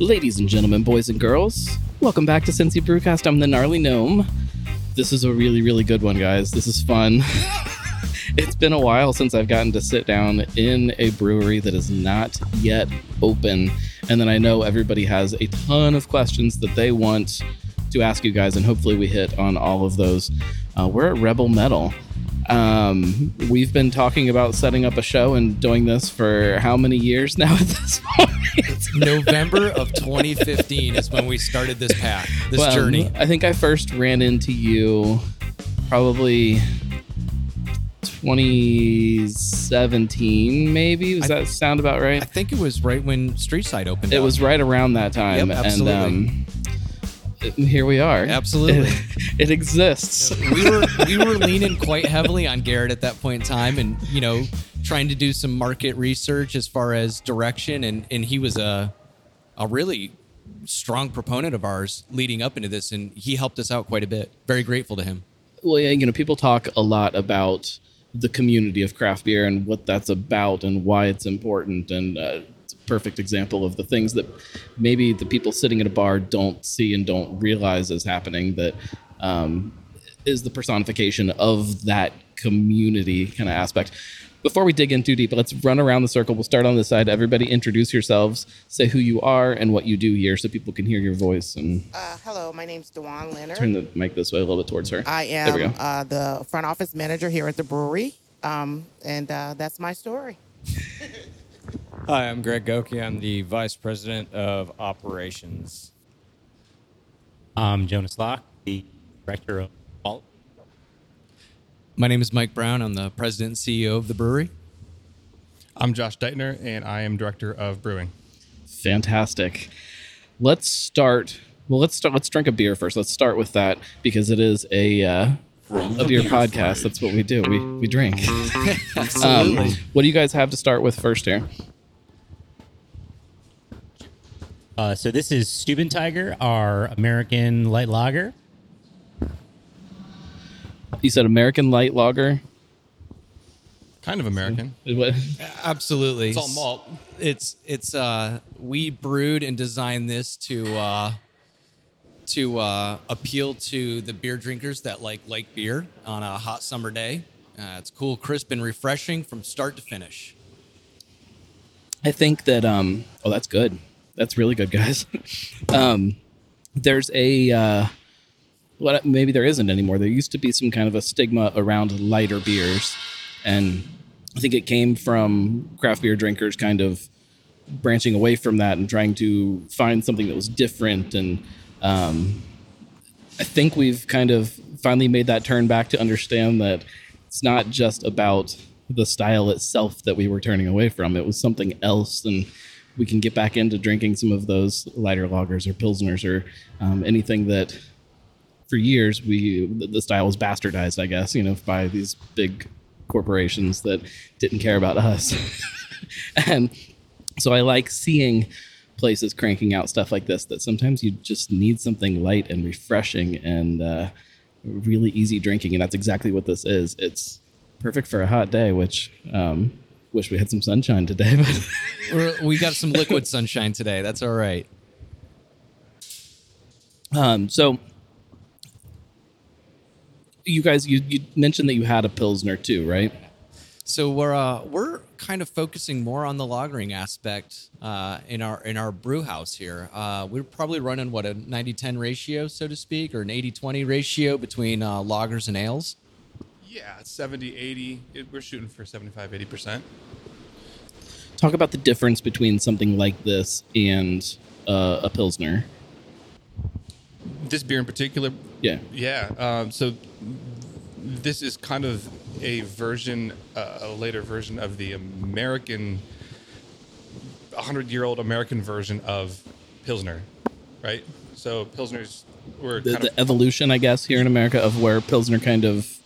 Ladies and gentlemen, boys and girls, welcome back to Cincy Brewcast. I'm the Gnarly Gnome. This is a really, really good one, guys. This is fun. it's been a while since I've gotten to sit down in a brewery that is not yet open. And then I know everybody has a ton of questions that they want to ask you guys, and hopefully we hit on all of those. Uh, we're at Rebel Mettle. Um, we've been talking about setting up a show and doing this for how many years now at this point? November of 2015 is when we started this path, this Well, journey. I think I first ran into you probably 2017, maybe. Does that sound about right? I think it was right when Streetside opened. It up. was right around that time. Yep, absolutely. And um, here we are. Absolutely. It, it exists. we were we were leaning quite heavily on Garrett at that point in time, and you know, trying to do some market research as far as direction, and and he was a a really strong proponent of ours leading up into this, and he helped us out quite a bit. Very grateful to him. Well, yeah, you know, people talk a lot about the community of craft beer and what that's about and why it's important. And uh, it's a perfect example of the things that maybe the people sitting at a bar don't see and don't realize is happening that um, is the personification of that community kind of aspect. Before we dig in too deep, let's run around the circle. We'll start on this side. Everybody introduce yourselves, say who you are and what you do here so people can hear your voice and Uh, hello, my name's Dewan Leonard. turn the mic this way a little bit towards her. I am uh, the front office manager here at the brewery, um, and uh, that's my story. Hi, I'm Greg Goki. I'm the Vice President of Operations. I'm Jonas Locke, the director of Vault. My name is Mike Brown. I'm the president and CEO of the brewery. I'm Josh Deitner, and I am director of brewing. Fantastic. Let's start. Well, let's start. Let's drink a beer first. Let's start with that because it is a uh, a beer podcast. That's what we do. We we drink. Um, what do you guys have to start with first here? Uh, so this is Steuben Tiger, our American light lager. You said American Light Lager. Kind of American. What- Absolutely, It's all malt. It's it's uh we brewed and designed this to uh to uh appeal to the beer drinkers that like like beer on a hot summer day. Uh, it's cool, crisp, and refreshing from start to finish. I think that. Um, oh, that's good. That's really good, guys. um, there's a. Uh, what maybe there isn't anymore. There used to be some kind of a stigma around lighter beers, and I think it came from craft beer drinkers kind of branching away from that and trying to find something that was different. And um, I think we've kind of finally made that turn back to understand that it's not just about the style itself that we were turning away from. It was something else, and we can get back into drinking some of those lighter lagers or pilsners or um, anything that for years we the- style was bastardized i guess you know by these big corporations that didn't care about us and so i like seeing places cranking out stuff like this that sometimes you just need something light and refreshing and uh, really easy drinking and that's exactly what this is it's perfect for a hot day which um, wish we had some sunshine today but We're, we got some liquid sunshine today. That's all right. Um, so you guys, you, you mentioned that you had a pilsner too, right? So we're uh, we're kind of focusing more on the lagering aspect uh, in our in our brew house here. Uh, we're probably running what a 90-10 ratio, so to speak, or an 80-20 ratio between uh, lagers and ales. Yeah, 70, 80. It, we're shooting for 75, 80%. Talk about the difference between something like this and uh, a pilsner. This beer in particular, Yeah. yeah. Um, so this is kind of a version, uh, a later version of the American, 100 year old American version of Pilsner, right? So Pilsners were The, the evolution, I guess, here in America of where pilsner kind of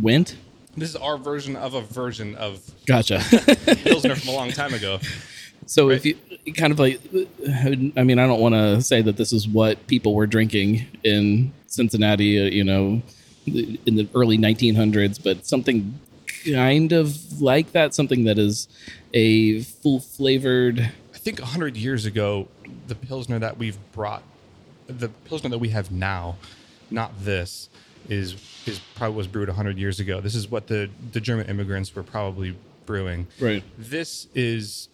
went. this is our version of a version of Gotcha. Pilsner from a long time ago. So if you kind of like, I mean, I don't want to say that this is what people were drinking in Cincinnati, uh, you know, in the early 1900s, but something kind of like that, something that is a full flavored, I think 100 years ago, the Pilsner that we've brought, the Pilsner that we have now, not this, is is probably was brewed 100 years ago. This is what the the German immigrants were probably brewing. Right. This is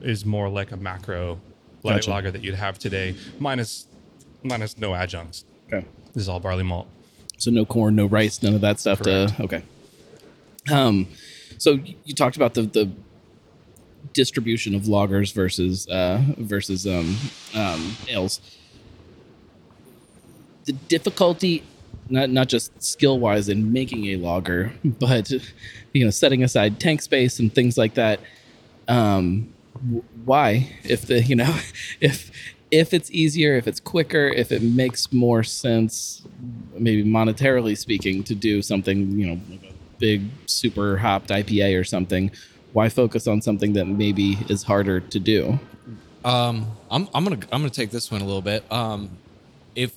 is more like a macro light Gotcha. lager that you'd have today, minus minus no adjuncts. Okay. This is all barley malt. So no corn, no rice, none of that stuff. To, okay. Um, so you talked about the the distribution of lagers versus uh, versus um, um, ales. The difficulty, not not just skill wise in making a lager, but you know, setting aside tank space and things like that. Um, why, if the you know, if if it's easier, if it's quicker, if it makes more sense, maybe monetarily speaking, to do something, you know, like a big super hopped IPA or something, why focus on something that maybe is harder to do? Um, I'm I'm gonna I'm gonna take this one a little bit. Um, if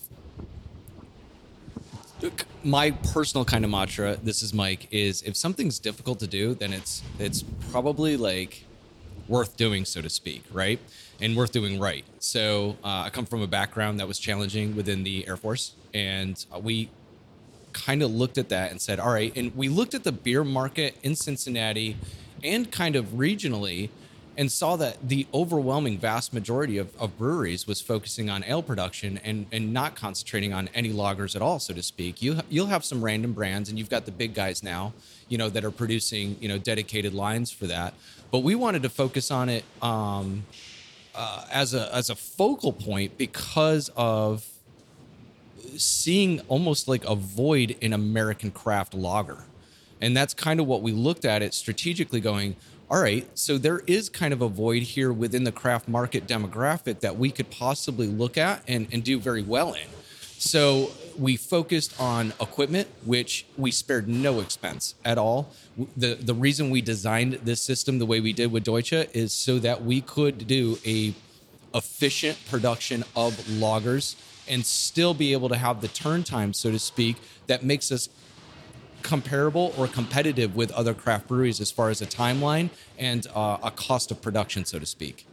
my personal kind of mantra, this is Mike, is if something's difficult to do, then it's it's probably like worth doing, so to speak, right? And worth doing right. So uh, I come from a background that was challenging within the Air Force, and uh, we kind of looked at that and said, all right, and we looked at the beer market in Cincinnati and kind of regionally and saw that the overwhelming vast majority of, of breweries was focusing on ale production and, and not concentrating on any lagers at all, so to speak. You, you'll have some random brands and you've got the big guys now, you know, that are producing, you know, dedicated lines for that. But we wanted to focus on it um, uh, as a as a focal point because of seeing almost like a void in American craft lager. And that's kind of what we looked at it strategically going, all right, so there is kind of a void here within the craft market demographic that we could possibly look at and, and do very well in. So we focused on equipment, which we spared no expense at all. The the reason we designed this system the way we did with Deutsche is so that we could do a efficient production of lagers and still be able to have the turn time, so to speak, that makes us comparable or competitive with other craft breweries as far as a timeline and uh, a cost of production, so to speak.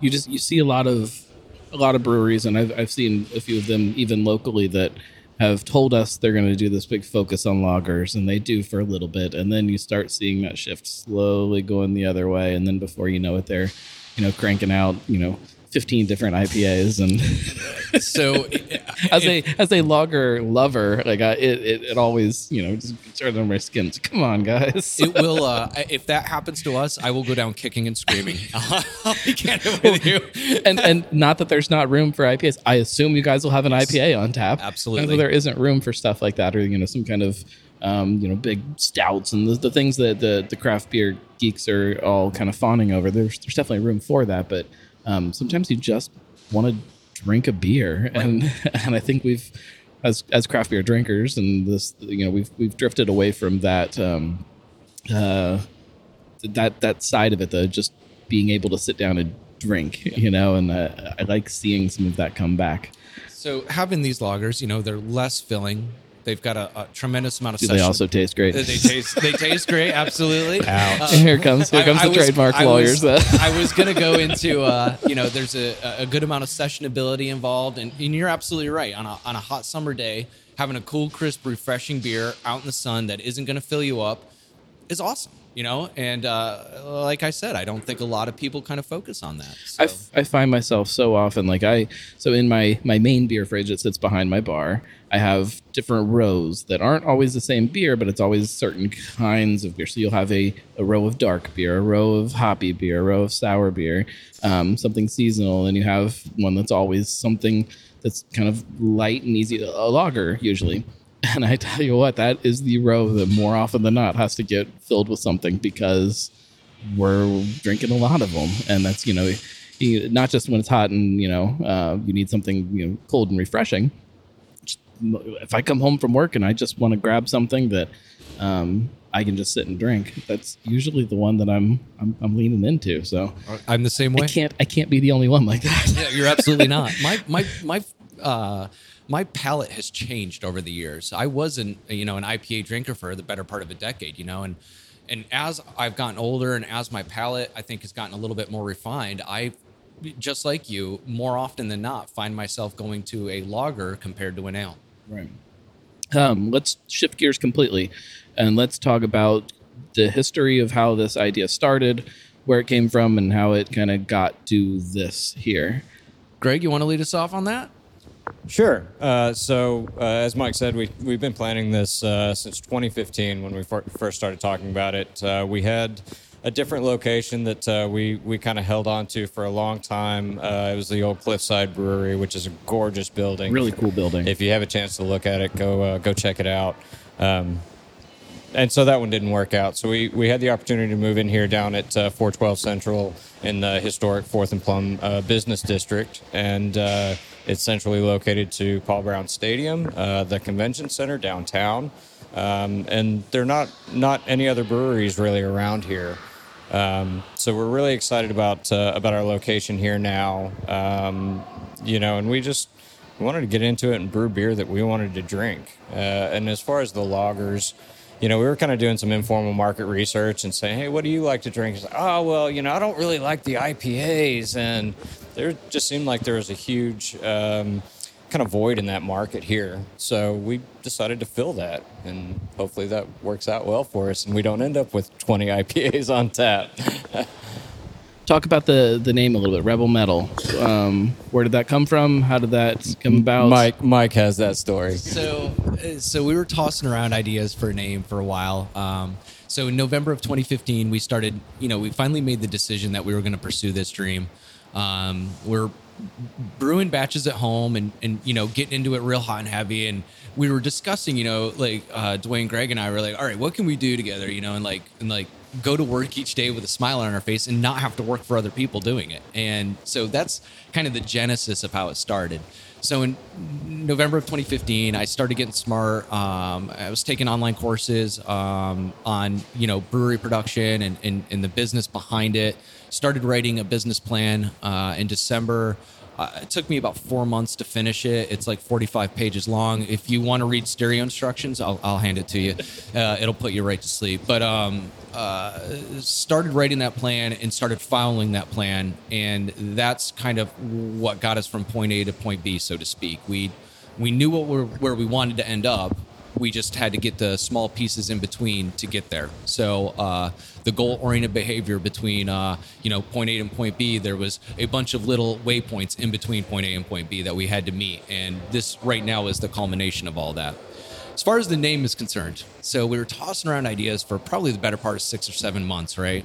you just you see a lot of a lot of breweries and I've, I've seen a few of them even locally that have told us they're going to do this big focus on lagers and they do for a little bit and then you start seeing that shift slowly going the other way and then before you know it they're you know cranking out you know 15 different ipas and So, as a as a lager lover like I, it, it it always you know just turns on my skin come on guys it will uh if that happens to us i will go down kicking and screaming i'll be candid with you and and not that there's not room for IPAs. I assume you guys will have an IPA on tap. Absolutely. There isn't room for stuff like that, or you know, some kind of um, you know, big stouts and the, the things that the the craft beer geeks are all kind of fawning over. There's there's definitely room for that, but um, sometimes you just want to drink a beer, and and I think we've as as craft beer drinkers and this you know we've we've drifted away from that. Um, uh, that that side of it though just being able to sit down and drink you know and uh, i like seeing some of that come back so having these lagers, you know they're less filling they've got a, a tremendous amount of do session. they also taste great they taste they taste great absolutely Uh, here comes here comes I the was- trademark I lawyers was, uh, I was gonna go into uh, you know there's a, a good amount of sessionability involved, and, and you're absolutely right. On a on a hot summer day, having a cool, crisp, refreshing beer out in the sun that isn't gonna fill you up is awesome. You know, and uh, like I said, I don't think a lot of people kind of focus on that. So. I, f- I find myself so often like I so in my my main beer fridge that sits behind my bar I have different rows that aren't always the same beer but it's always certain kinds of beer so you'll have a, a row of dark beer a row of hoppy beer a row of sour beer um, something seasonal and you have one that's always something that's kind of light and easy a lager usually and I tell you what that is the row that more often than not has to get filled with something because we're drinking a lot of them and that's you know not just when it's hot and you know uh, you need something you know cold and refreshing if i come home from work and i just want to grab something that um, i can just sit and drink that's usually the one that i'm i'm, I'm leaning into so I'm the same way. i can't i can't be the only one like that Yeah, you're absolutely not. My my my uh my palate has changed over the years. I wasn't, you know, an IPA drinker for the better part of a decade, you know, and and as I've gotten older and as my palate I think has gotten a little bit more refined, I just like you, more often than not, find myself going to a lager compared to an ale. Right. Um, let's shift gears completely, and let's talk about the history of how this idea started, where it came from, and how it kind of got to this here. Greg, you want to lead us off on that? Sure. Uh, so, uh, as Mike said, we, we've been planning this uh, since 2015 when we fir- first started talking about it. Uh, we had a different location that uh, we, we kind of held on to for a long time. Uh, it was the old Cliffside Brewery, which is a gorgeous building. Really cool building. If you have a chance to look at it, go go check it out. Um, and so that one didn't work out. So we, we had the opportunity to move in here down at uh, 412 Central in the historic Fourth and Plum uh, Business District, and uh, it's centrally located to Paul Brown Stadium, uh, the convention center downtown, um, and there are not not any other breweries really around here. Um, so we're really excited about uh, about our location here now. Um, you know, and we just wanted to get into it and brew beer that we wanted to drink. Uh, and as far as the lagers, you know, we were kind of doing some informal market research and saying, hey, what do you like to drink? Like, oh, well, you know, I don't really like the IPAs. And there just seemed like there was a huge um, kind of void in that market here. So we decided to fill that. And hopefully that works out well for us and we don't end up with 20 IPAs on tap. Talk about the the name a little bit. Rebel Mettle. Um, where did that come from? How did that come about? Mike, Mike has that story. So, uh, so we were tossing around ideas for a name for a while. Um, so in November of 2015, we started. You know, we finally made the decision that we were going to pursue this dream. Um, we're brewing batches at home and and you know getting into it real hot and heavy and we were discussing you know like uh dwayne greg and i were like all right what can we do together you know and like and like go to work each day with a smile on our face and not have to work for other people doing it. And so that's kind of the genesis of how it started. So in november of 2015 i started getting smart. Um, i was taking online courses um, on you know brewery production and, and, and the business behind it started writing a business plan uh, in december uh, it took me about four months to finish it. It's like 45 pages long. If you want to read stereo instructions, I'll, I'll hand it to you. Uh, it'll put you right to sleep. But um, uh, started writing that plan and started filing that plan, and that's kind of what got us from point A to point B, so to speak. We we knew what we're, where we wanted to end up. We just had to get the small pieces in between to get there. So uh, the goal-oriented behavior between uh, you know point A and point B, there was a bunch of little waypoints in between point A and point B that we had to meet, and this right now is the culmination of all that. As far as the name is concerned, so we were tossing around ideas for probably the better part of six or seven months, right?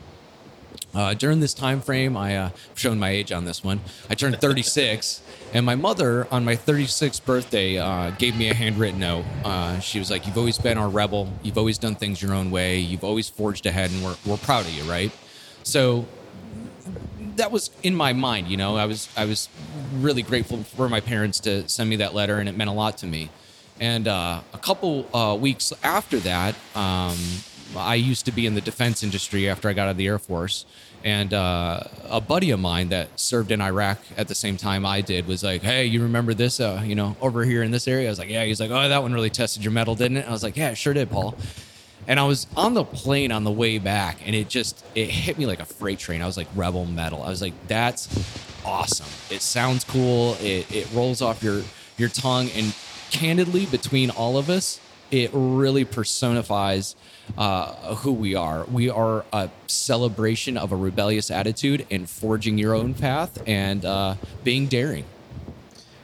Uh, during this time frame, I uh, I'm my age on this one. I turned 36, and my mother on my 36th birthday uh, gave me a handwritten note. Uh, she was like, "You've always been our rebel. You've always done things your own way. You've always forged ahead, and we're we're proud of you, right?" So that was in my mind. You know, I was I was really grateful for my parents to send me that letter, and it meant a lot to me. And uh, a couple uh, weeks after that, um, I used to be in the defense industry after I got out of the Air Force. And uh, a buddy of mine that served in Iraq at the same time I did was like, "Hey, you remember this? Uh, you know, over here in this area?" I was like, "Yeah." He's like, "Oh, that one really tested your mettle, didn't it?" I was like, "Yeah, it sure did, Paul." And I was on the plane on the way back, and it just it hit me like a freight train. I was like, "Rebel mettle." I was like, "That's awesome! It sounds cool. It it rolls off your your tongue." And candidly, between all of us, it really personifies uh, who we are. We are a celebration of a rebellious attitude and forging your own path and uh, being daring.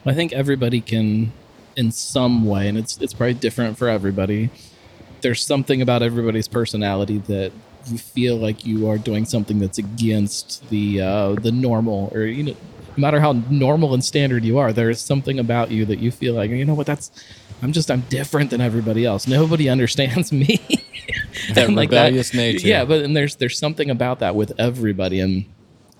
I think everybody can, in some way, and it's it's probably different for everybody. There's something about everybody's personality that you feel like you are doing something that's against the uh, the normal, or you know, no matter how normal and standard you are, there is something about you that you feel like you know what that's. I'm just I'm different than everybody else. Nobody understands me. That And rebellious nature. Yeah, but and there's there's something about that with everybody, and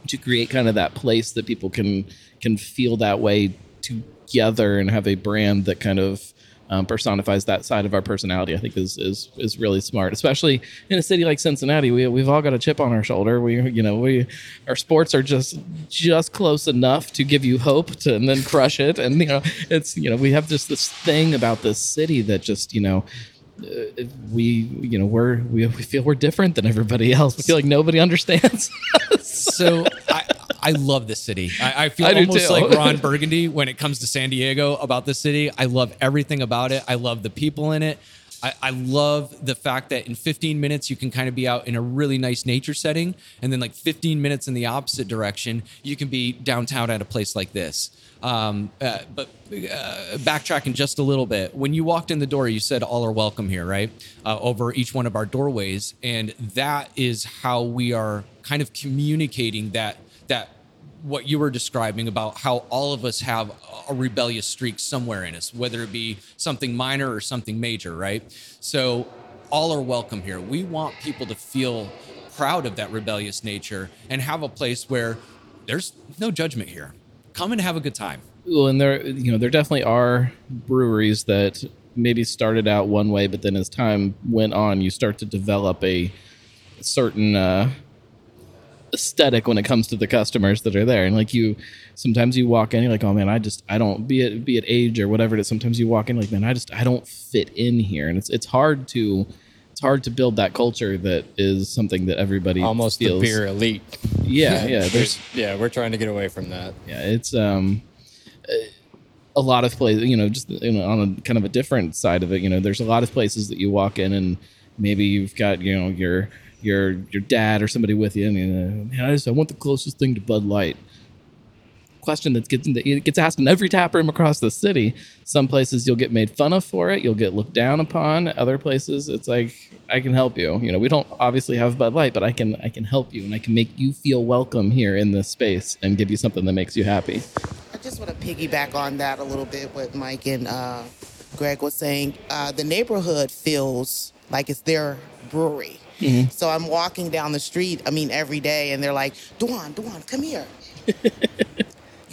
to create kind of that place that people can can feel that way together and have a brand that kind of um, personifies that side of our personality. I think is is is really smart, especially in a city like Cincinnati. We we've all got a chip on our shoulder. We you know we our sports are just just close enough to give you hope to and then crush it. And you know it's you know we have just this thing about this city that just you know Uh, we you know we're we, we feel we're different than everybody else. We feel like nobody understands. So I, I love this city. I, I feel I almost like Ron Burgundy when it comes to San Diego about the city. I love everything about it. I love the people in it. I, I love the fact that in 15 minutes you can kind of be out in a really nice nature setting, and then like 15 minutes in the opposite direction you can be downtown at a place like this. Um, uh, but uh, backtracking just a little bit, when you walked in the door, you said all are welcome here, right? Uh, over each one of our doorways, and that is how we are kind of communicating that that what you were describing about how all of us have a rebellious streak somewhere in us, whether it be something minor or something major, right? So all are welcome here. We want people to feel proud of that rebellious nature and have a place where there's no judgment here. Come and have a good time. well, and there you know there definitely are breweries that maybe started out one way, but then as time went on, you start to develop a certain uh, aesthetic when it comes to the customers that are there. And like you, sometimes you walk in, you're like, oh man, I just I don't be it be it age or whatever it is. Sometimes you walk in like, man, I just I don't fit in here, and it's it's hard to it's hard to build that culture that is something that everybody Almost feels. the beer elite. Yeah, yeah. There's yeah, we're trying to get away from that. yeah it's um a lot of places you know just you know, on a kind of a different side of it you know there's a lot of places that you walk in and maybe you've got you know your your your dad or somebody with you and you know, man i just i want the closest thing to bud light question that gets that gets asked in every tap room across the city some places you'll get made fun of for it you'll get looked down upon other places it's like i can help you you know we don't obviously have bud light but i can i can help you and i can make you feel welcome here in this space and give you something that makes you happy I just want to piggyback on that a little bit. What Mike and uh, Greg was saying. Uh, the neighborhood feels like it's their brewery. So I'm walking down the street. I mean, every day, and they're like, "Duan, Duan, come here."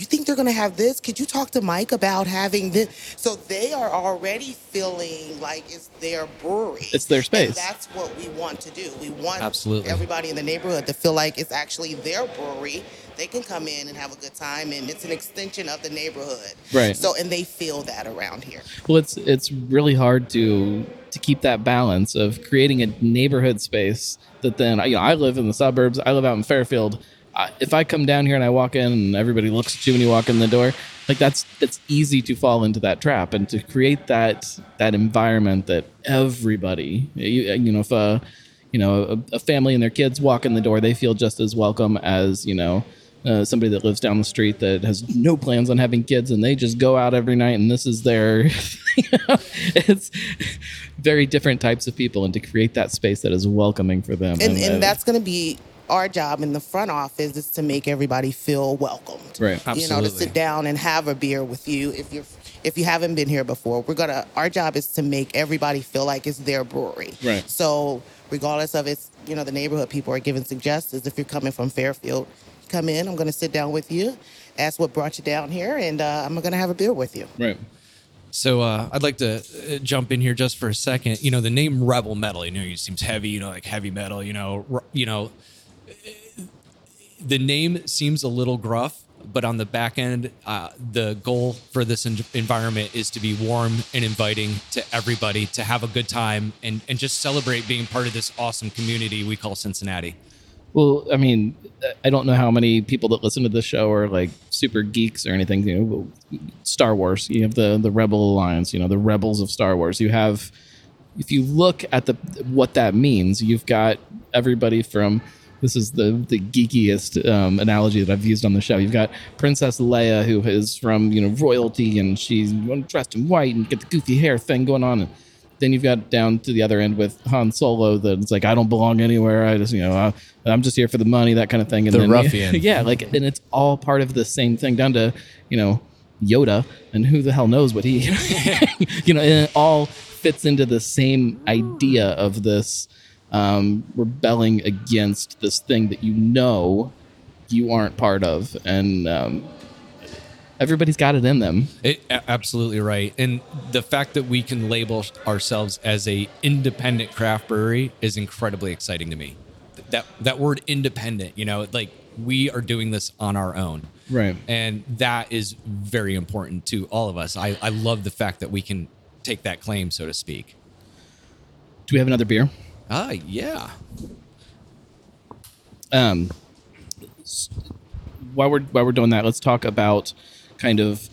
think they're gonna have this? Could you talk to Mike about having this? So they are already feeling like it's their brewery. It's their space. And that's what we want to do. We want Absolutely. everybody in the neighborhood to feel like it's actually their brewery. They can come in and have a good time, and it's an extension of the neighborhood. Right. So, and they feel that around here. Well, it's it's really hard to to keep that balance of creating a neighborhood space that then you know I live in the suburbs. I live out in Fairfield. I, if I come down here and I walk in and everybody looks at you when you walk in the door, like that's that's easy to fall into that trap and to create that that environment that everybody you, you know if a you know a, a family and their kids walk in the door, they feel just as welcome as you know uh, somebody that lives down the street that has no plans on having kids and they just go out every night and this is their it's very different types of people and to create that space that is welcoming for them And, uh, and that's going to be our job in the front office is to make everybody feel welcomed. Right. Absolutely. You know, to sit down and have a beer with you if you're if you haven't been here before. We're gonna our job is to make everybody feel like it's their brewery. Right. So regardless of it's you know the neighborhood people are giving suggestions. If you're coming from Fairfield, come in. I'm gonna sit down with you, ask what brought you down here, and uh, I'm gonna have a beer with you. right So uh, I'd like to uh, jump in here just for a second. You know, the name Rebel Mettle, you know, it seems heavy. You know, like heavy metal. You know, you know, the name seems a little gruff, but on the back end, uh, the goal for this en- environment is to be warm and inviting to everybody to have a good time and and just celebrate being part of this awesome community we call Cincinnati. well i mean i don't know how many people that listen to this show are like super geeks or anything you know star wars you have the the rebel alliance you know the rebels of star wars you have if you look at the what that means you've got everybody from this is the the geekiest um, analogy that I've used on the show. You've got Princess Leia, who is from you know royalty, and she's dressed in white and get the goofy hair thing going on. And then you've got down to the other end with Han Solo, that it's like I don't belong anywhere. I just you know I, I'm just here for the money, that kind of thing. And The then, ruffian. yeah, like and it's all part of the same thing. Down to you know Yoda, and who the hell knows what he, you know, and it all fits into the same idea of this um, rebelling against this thing that you know you aren't part of, and um, everybody's got it in them. It, absolutely right. And the fact that we can label ourselves as a independent craft brewery is incredibly exciting to me. That that word independent, you know, like we are doing this on our own. Right. And that is very important to all of us. I, I love the fact that we can take that claim, so to speak. Do we have another beer? Ah, yeah. Um, while we're while we're doing that, let's talk about kind of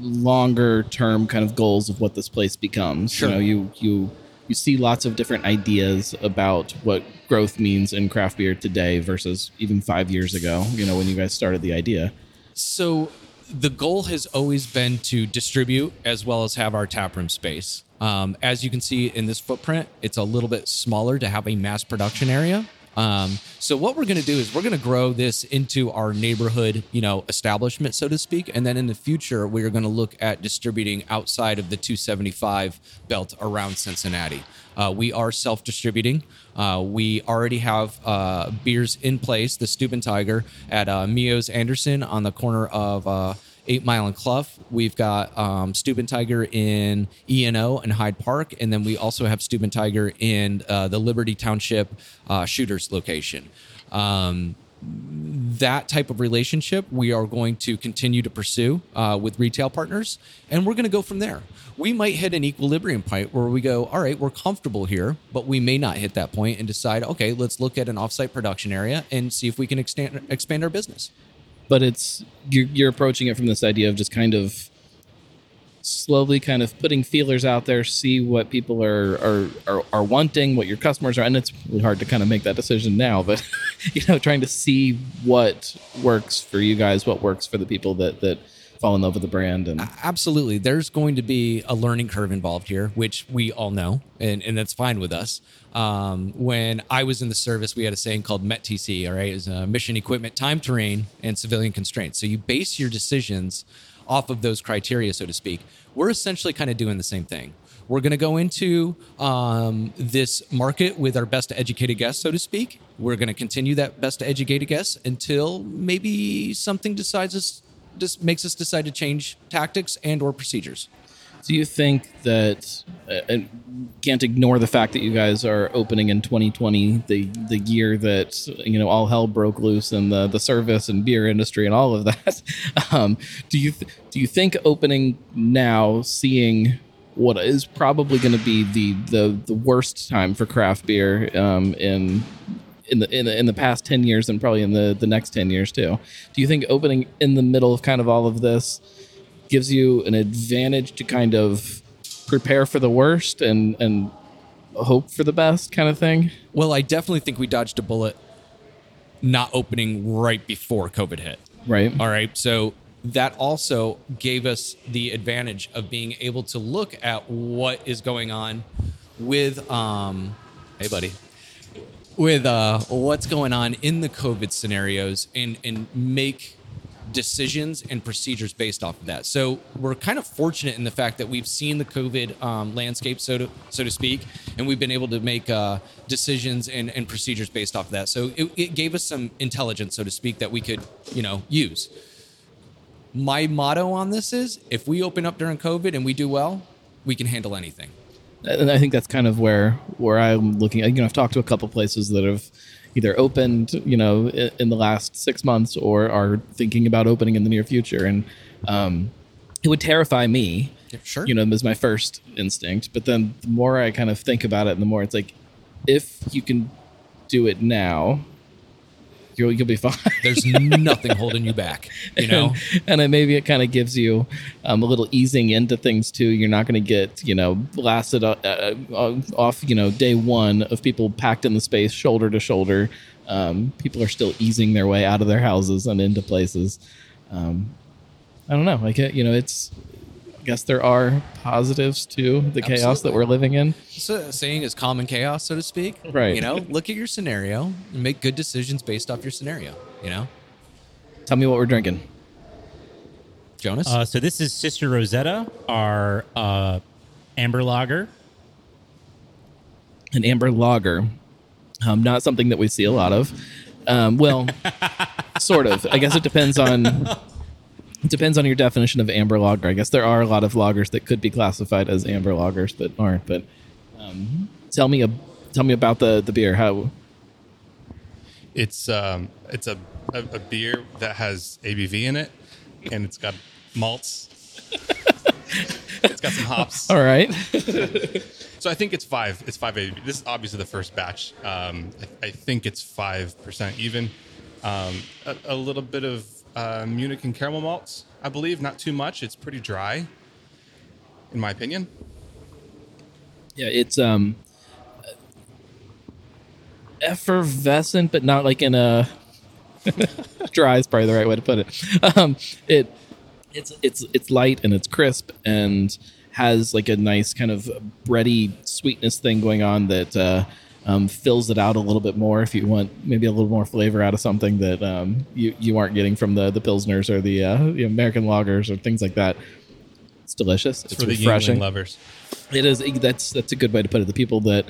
longer term kind of goals of what this place becomes. Sure. You know, you you you see lots of different ideas about what growth means in craft beer today versus even five years ago. You know, when you guys started the idea. So the goal has always been to distribute as well as have our taproom space. Um, as you can see in this footprint, it's a little bit smaller to have a mass production area. Um, so what we're going to do is we're going to grow this into our neighborhood, you know, establishment, so to speak, and then in the future we are going to look at distributing outside of the 275 belt around Cincinnati. Uh, we are self-distributing. Uh, we already have uh, beers in place. The Steuben Tiger at uh, Mio's Anderson on the corner of uh, Eight Mile and Clough. We've got um, Steuben Tiger in E&O and Hyde Park, and then we also have Steuben Tiger in uh, the Liberty Township uh, Shooters location. Um, that type of relationship we are going to continue to pursue uh, with retail partners and we're going to go from there we might hit an equilibrium point where we go all right we're comfortable here but we may not hit that point and decide okay let's look at an offsite production area and see if we can extend, expand our business but it's you're, you're approaching it from this idea of just kind of slowly kind of putting feelers out there see what people are are, are are wanting what your customers are and it's really hard to kind of make that decision now but you know trying to see what works for you guys what works for the people that that fall in love with the brand and absolutely. There's going to be a learning curve involved here which we all know and, and that's fine with us. Um, when i was in the service we had a saying called METTC all right? Is uh, mission equipment time terrain and civilian constraints. So you base your decisions off of those criteria so to speak. We're essentially kind of doing the same thing. We're going to go into um, this market with our best educated guests, so to speak. We're going to continue that best educated guests until maybe something decides us, just makes us decide to change tactics and or procedures. do you think that uh, can't ignore the fact that you guys are opening in 2020 the the year that you know all hell broke loose in the the service and beer industry and all of that um, do you th- do you think opening now seeing what is probably going to be the, the the worst time for craft beer um, in in the, in the in the past 10 years and probably in the the next 10 years too do you think opening in the middle of kind of all of this gives you an advantage to kind of prepare for the worst and and hope for the best kind of thing Well, I definitely think we dodged a bullet not opening right before COVID hit. right All right. So that also gave us the advantage of being able to look at what is going on with um hey buddy with uh what's going on in the covid scenarios and and make decisions and procedures based off of that. So we're kind of fortunate in the fact that we've seen the covid um, landscape so to so to speak and we've been able to make uh, decisions and, and procedures based off of that. So it, it gave us some intelligence so to speak that we could you know use. My motto on this is if we open up during covid and we do well we can handle anything and i think that's kind of where where i'm looking at you know i've talked to a couple places that have either opened you know in the last six months or are thinking about opening in the near future. And um it would terrify me sure. you know as my first instinct. But then the more i kind of think about it and the more it's like if you can do it now you'll, you'll be fine. There's nothing holding you back you know? And, and then maybe it kind of gives you um, a little easing into things too. You're not going to get you know blasted uh, uh, off you know day one of people packed in the space shoulder to shoulder. Um, people are still easing their way out of their houses and into places. Um, i don't know. Like it you know it's guess there are positives to the chaos that we're living in so, saying is common chaos so to speak Right. you know look at your scenario and make good decisions based off your scenario you know tell me what we're drinking jonas Uh, so this is Sister Rosetta, our uh, amber lager. an amber lager. Um, not something that we see a lot of. Um, well, sort of. I guess it depends on it depends on your definition of amber lager. I guess there are a lot of lagers that could be classified as amber lagers but aren't. But um, tell me a tell me about the the beer. How It's um, it's a, a, a beer that has ABV in it, and it's got malts. it's got some hops. All right. So I think it's five. It's five ABV. This is obviously the first batch. Um, I, I think it's five percent even. Um, a, a little bit of uh, Munich and caramel malts, I believe. Not too much. It's pretty dry, in my opinion. Yeah, it's um effervescent, but not like in a dry is probably the right way to put it. Um, it it's it's it's light and it's crisp and has like a nice kind of bready sweetness thing going on that uh, um, fills it out a little bit more if you want maybe a little more flavor out of something that um, you you aren't getting from the the pilsners or the, uh, the American lagers or things like that. It's delicious. It's, for the refreshing. Lovers. It is. That's that's a good way to put it. The people that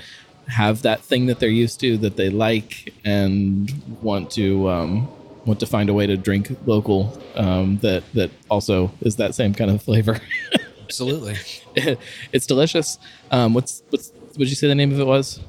have that thing that they're used to that they like and want to um, want to find a way to drink local um, that that also is that same kind of flavor. Absolutely. it's delicious. Um, what's what's would you say the name of it was?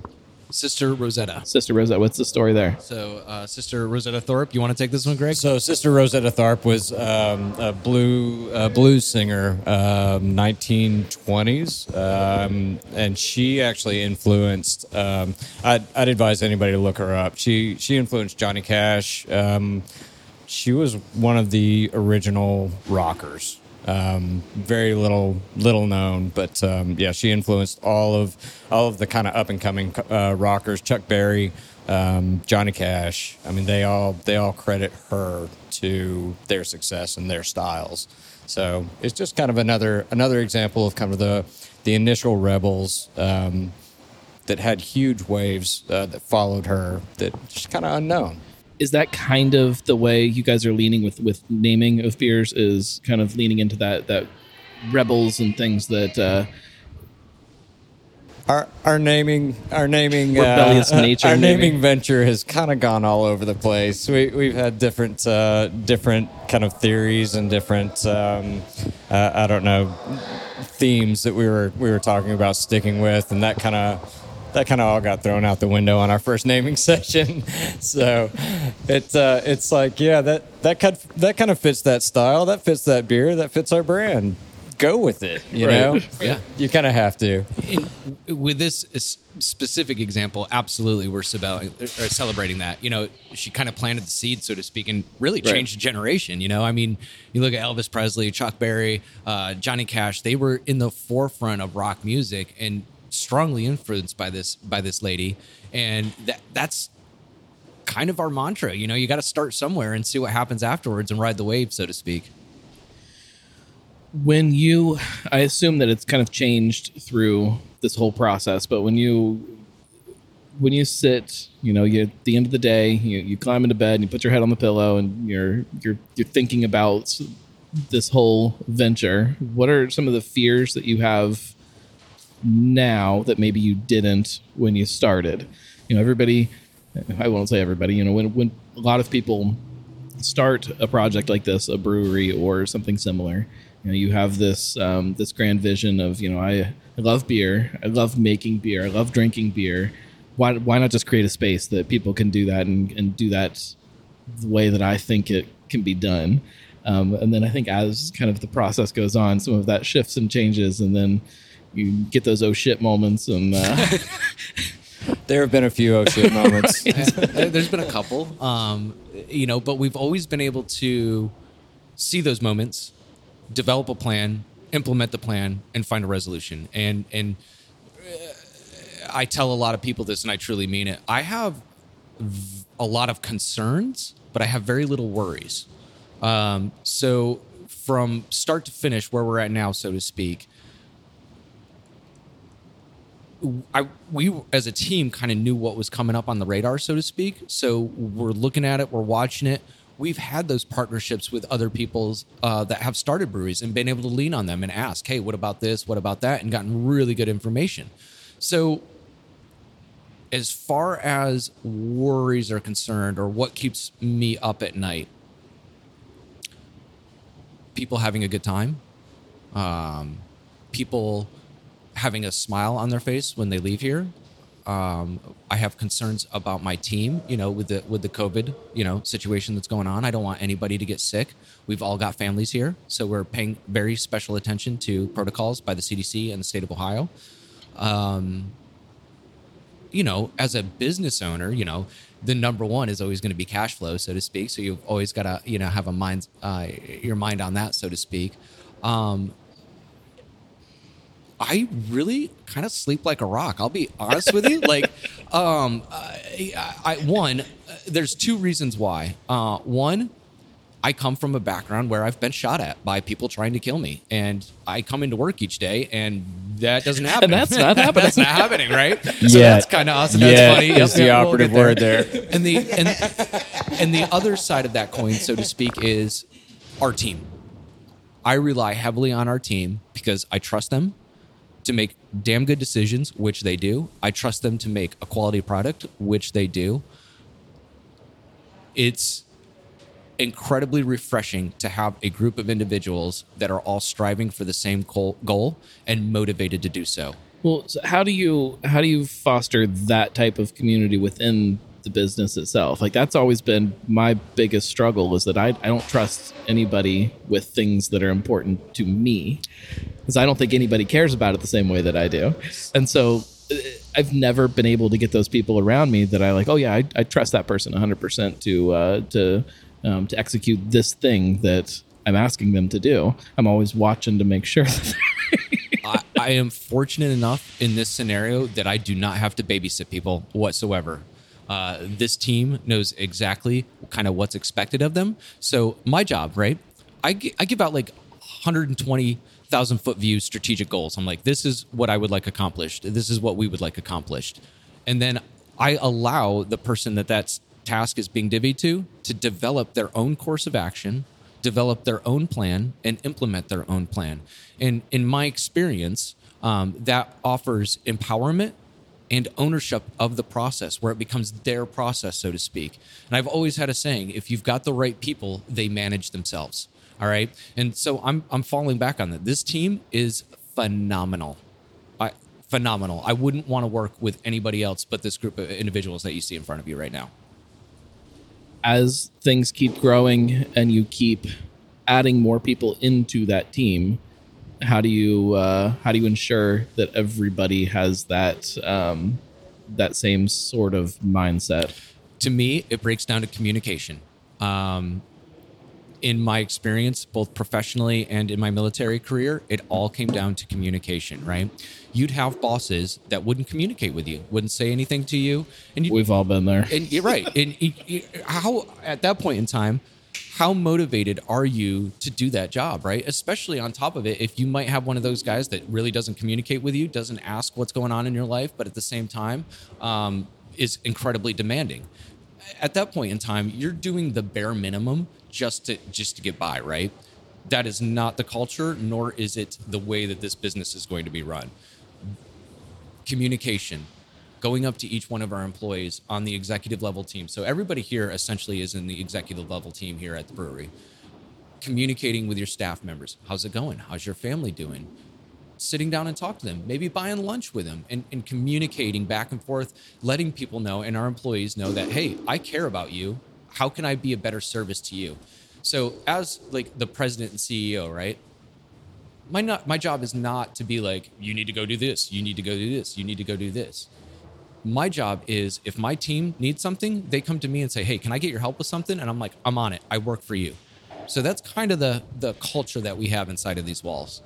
Sister Rosetta. Sister Rosetta. What's the story there? So, uh, Sister Rosetta Tharpe, you want to take this one, Greg? So, Sister Rosetta Tharpe was um, a blue uh, blues singer, um, 1920s, um, and she actually influenced. Um, I'd, I'd advise anybody to look her up. She she influenced Johnny Cash. Um, she was one of the original rockers. Um, very little little known, but um, yeah, she influenced all of all of the kind of up and coming uh, rockers. Chuck Berry, um, Johnny Cash. I mean, they all they all credit her to their success and their styles. So it's just kind of another another example of kind of the the initial rebels um, that had huge waves uh, that followed her that just kind of unknown. Is that kind of the way you guys are leaning with with naming of beers? Is kind of leaning into that that rebels and things that uh, Our, our naming our naming Rebellious uh, nature, our maybe. naming venture has kind of gone all over the place. We we've had different uh, different kind of theories and different um, uh, I don't know themes that we were we were talking about sticking with, and that kind of that kind of all got thrown out the window on our first naming session. so it's uh, it's like yeah that that kind that kind of fits that style, that fits that beer, that fits our brand. Go with it, you Right. know. Yeah. you kind of have to. in, with this specific example, absolutely, we're or celebrating that. You know, she kind of planted the seed, so to speak, and really Right. changed a generation. You know, I mean, you look at Elvis Presley, Chuck Berry, uh, Johnny Cash; they were in the forefront of rock music and strongly influenced by this by this lady, and that that's kind of our mantra. You know, you got to start somewhere and see what happens afterwards and ride the wave, so to speak. when you i assume that it's kind of changed through this whole process but when you when you sit you know you at the end of the day you, you climb into bed and you put your head on the pillow and you're you're you're thinking about this whole venture what are some of the fears that you have now that maybe you didn't when you started you know everybody i won't say everybody you know when when a lot of people start a project like this, a brewery or something similar, you know, you have this um, this grand vision of, you know, I, I love beer, I love making beer, I love drinking beer. Why why not just create a space that people can do that and, and do that the way that I think it can be done? Um, and then I think as kind of the process goes on, some of that shifts and changes, and then you get those oh shit moments, and uh, There have been a few oh shit moments. There- There's been a couple, um, you know, but we've always been able to see those moments, develop a plan, implement the plan, and find a resolution. And and uh, I tell a lot of people this, and I truly mean it. I have a lot of concerns, but I have very little worries. Um, so from start to finish, where we're at now, so to speak, I we as a team kind of knew what was coming up on the radar, so to speak. So we're looking at it, we're watching it. We've had those partnerships with other people's uh, that have started breweries and been able to lean on them and ask, "Hey, what about this? What about that?" and gotten really good information. So, as far as worries are concerned, or what keeps me up at night, people having a good time, um, people having a smile on their face when they leave here, Um, I have concerns about my team. You know, with the with the COVID you know situation that's going on. I don't want anybody to get sick. We've all got families here, so we're paying very special attention to protocols by the CDC and the state of Ohio. Um, you know, as a business owner, you know, the number one is always going to be cash flow, so to speak. So you've always got to, you know, have a mind, uh, your mind on that, so to speak. Um, I really kind of sleep like a rock. I'll be honest with you. Like, um, I, I, one, uh, there's two reasons why. Uh, one, I come from a background where I've been shot at by people trying to kill me, and I come into work each day, and that doesn't happen. And that's not happening. that's not happening, right? So Yeah. that's kind of awesome. That's Yeah, funny. is the we'll operative there. word there. And the and and the other side of that coin, so to speak, is our team. I rely heavily on our team because I trust them to make damn good decisions, which they do. I trust them to make a quality product, which they do. It's incredibly refreshing to have a group of individuals that are all striving for the same goal, and motivated to do so. Well, so how do you how do you foster that type of community within the business itself? Like that's always been my biggest struggle is that I, I don't trust anybody with things that are important to me because I don't think anybody cares about it the same way that I do. And so uh, I've never been able to get those people around me that I like, oh yeah, I, I trust that person 100% to uh, to um, to execute this thing that I'm asking them to do. I'm always watching to make sure that I, I am fortunate enough in this scenario that I do not have to babysit people whatsoever. Uh, this team knows exactly kind of what's expected of them. So my job, right? I, I give out like 120,000 foot view strategic goals. I'm like, this is what I would like accomplished. This is what we would like accomplished. And then I allow the person that that task is being divvied to to develop their own course of action develop their own plan and implement their own plan. And in my experience, um, that offers empowerment and ownership of the process where it becomes their process, so to speak. And I've always had a saying if you've got the right people, they manage themselves. All right. And so I'm, I'm falling back on that. This team is phenomenal. I, phenomenal. I wouldn't want to work with anybody else but this group of individuals that you see in front of you right now. as things keep growing and you keep adding more people into that team, how do you uh, how do you ensure that everybody has that um, that same sort of mindset? to me, it breaks down to communication. Um, in my experience, both professionally and in my military career, it all came down to communication, right? You'd have bosses that wouldn't communicate with you, wouldn't say anything to you, and you We've all been there. and you're right. And how at that point in time, how motivated are you to do that job, right? Especially on top of it, if you might have one of those guys that really doesn't communicate with you, doesn't ask what's going on in your life, but at the same time um, is incredibly demanding. At that point in time, you're doing the bare minimum just to just to get by, right? That is not the culture, nor is it the way that this business is going to be run communication going up to each one of our employees on the executive level team. So everybody here essentially is in the executive level team here at the brewery communicating with your staff members. How's it going? How's your family doing? Sitting down and talk to them maybe buying lunch with them and, and communicating back and forth letting people know and our employees know that hey i care about you. How can i be a better service to you? So as like the president and ceo right? My not my job is not to be like you need to go do this. You need to go do this. You need to go do this my job is if my team needs something they come to me and say hey can i get your help with something? And i'm like i'm on it. I work for you. So that's kind of the the culture that we have inside of these walls.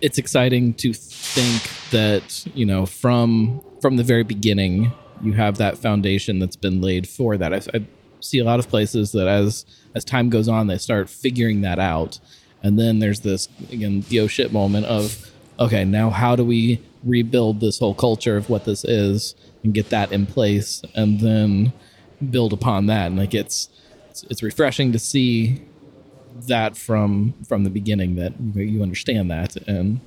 It's exciting to think that you know from from the very beginning you have that foundation that's been laid for that. I, I see a lot of places that as as time goes on, they start figuring that out, and then there's this again the oh shit moment of okay now how do we rebuild this whole culture of what this is and get that in place and then build upon that. And like it's it's, refreshing to see that from from the beginning that you understand that. And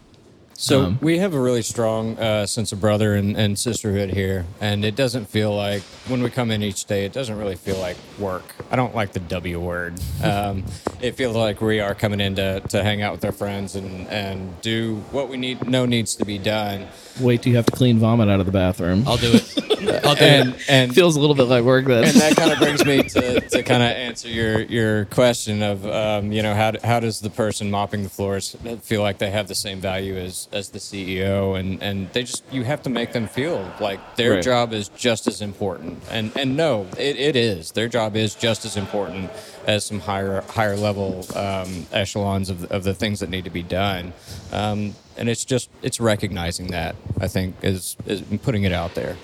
So Um, we have a really strong uh, sense of brother and, and sisterhood here, and it doesn't feel like when we come in each day, it doesn't really feel like work. I don't like the W word. Um, it feels like we are coming in to, to hang out with our friends and, and do what we need know needs to be done. Wait till you have to clean vomit out of the bathroom. I'll do it. I'll do And it. and Feels a little bit like work then. and that kind of brings me to, to kind of answer your, your question of um, you know how, how does the person mopping the floors feel like they have the same value as, as the CEO and, and they just you have to make them feel like their Right. job is just as important and and no it, it is their job is just as important as some higher higher level um, echelons of, of the things that need to be done um, and it's just it's recognizing that I think is, is putting it out there.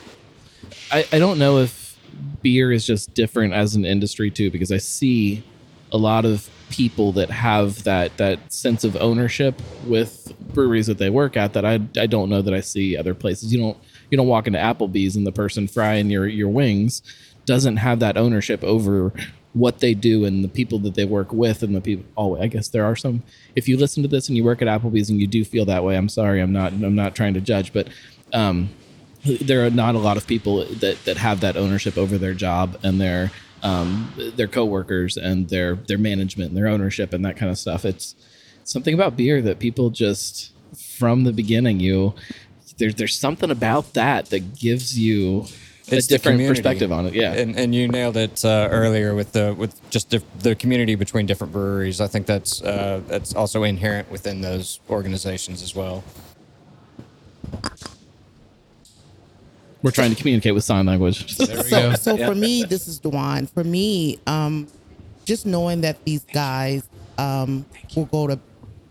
I, I don't know if beer is just different as an industry too, because I see a lot of people that have that that sense of ownership with breweries that they work at that I, I don't know that I see other places. You don't you don't walk into Applebee's and the person frying your your wings doesn't have that ownership over what they do and the people that they work with and the people oh I guess there are some if you listen to this and you work at Applebee's and you do feel that way I'm sorry I'm not I'm not trying to judge but um there are not a lot of people that, that have that ownership over their job and their um, their coworkers and their their management and their ownership and that kind of stuff. It's something about beer that people just from the beginning you there's there's something about that that gives you It's the different perspective on it. Yeah, and, and you nailed it uh, earlier with the with just the, the community between different breweries. I think that's uh, that's also inherent within those organizations as well. We're trying to communicate with sign language. There we so, go. so for me, this is Dewan. For me, um, just knowing that these guys um, will go to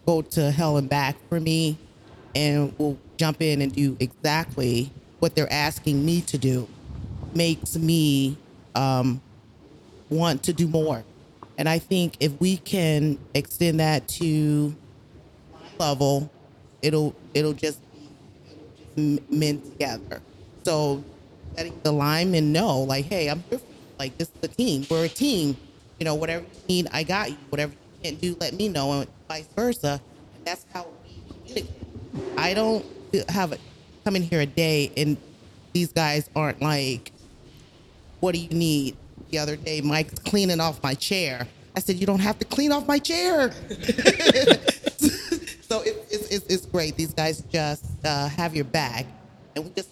go to hell and back for me, and will jump in and do exactly what they're asking me to do, makes me um, want to do more. And I think if we can extend that to level, it'll it'll just be m- men together. So letting the linemen know, like, hey, I'm here for you. like this is the team. We're a team. You know, whatever you need, I got you. Whatever you can't do, let me know, and vice versa. And that's how we communicate. I don't have a come in here a day and these guys aren't like, what do you need? The other day, Mike's cleaning off my chair. I said, you don't have to clean off my chair. so it, it's, great. These guys just uh, have your back, and we just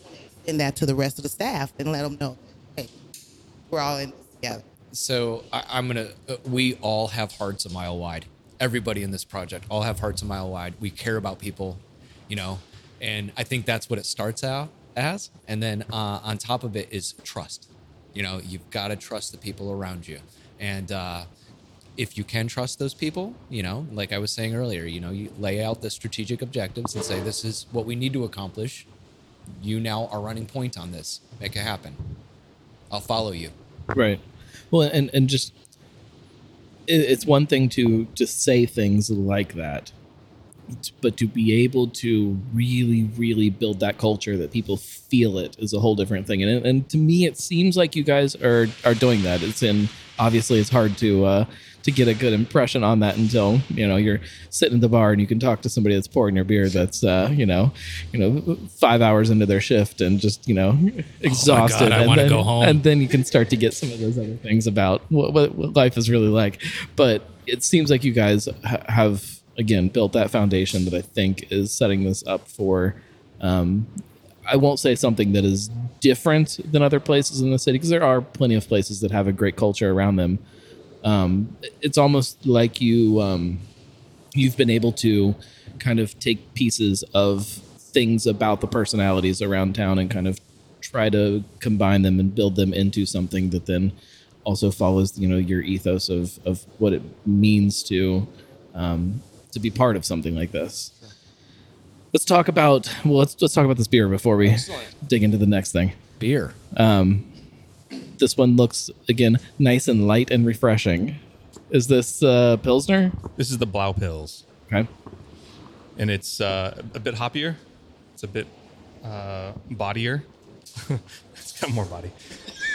that to the rest of the staff and let them know, hey, we're all in this together. So I, I'm gonna. Uh, we all have hearts a mile wide. Everybody in this project all have hearts a mile wide. We care about people, you know, and I think that's what it starts out as. And then uh, on top of it is trust. You know, you've got to trust the people around you, and uh, if you can trust those people, you know, like I was saying earlier, you know, you lay out the strategic objectives and say this is what we need to accomplish. You now are running point on this. Make it happen. I'll follow you. right well and and just it, it's one thing to to say things like that but to be able to really really build that culture that people feel it is a whole different thing and and to me it seems like you guys are are doing that it's in obviously it's hard to uh to get a good impression on that until you know you're sitting at the bar and you can talk to somebody that's pouring your beer that's uh you know you know five hours into their shift and just you know exhausted I and wanna then- go home. and then you can start to get some of those other things about what, what, what life is really like. But it seems like you guys ha- have again built that foundation that I think is setting this up for. Um, I won't say something that is different than other places in the city because there are plenty of places that have a great culture around them. Um, it's almost like you um, you've been able to kind of take pieces of things about the personalities around town and kind of try to combine them and build them into something that then also follows you know your ethos of of what it means to um, to be part of something like this. Let's talk about well let's let's talk about this beer before we dig into the next thing. Beer. This one looks again nice and light and refreshing. Is this uh, Pilsner? This is the Blau Pills, Okay. and it's uh, a bit hoppier. It's a bit uh, bodier. it's got more body.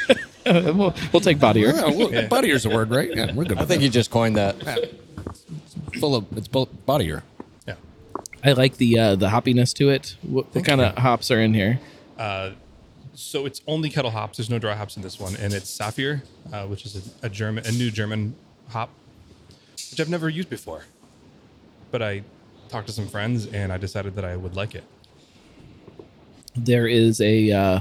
Uh, we'll, we'll take bodier. Yeah. Bodier's a word, right? Yeah, we're good. I think you just coined that. full of it's both bodier. Yeah. I like the uh, the hoppiness to it. What, what kind of hops are in here? So it's only kettle hops. There's no dry hops in this one, and it's Saphir, uh, which is a, a German, a new German hop, which I've never used before. But I talked to some friends, and I decided that I would like it. There is a uh,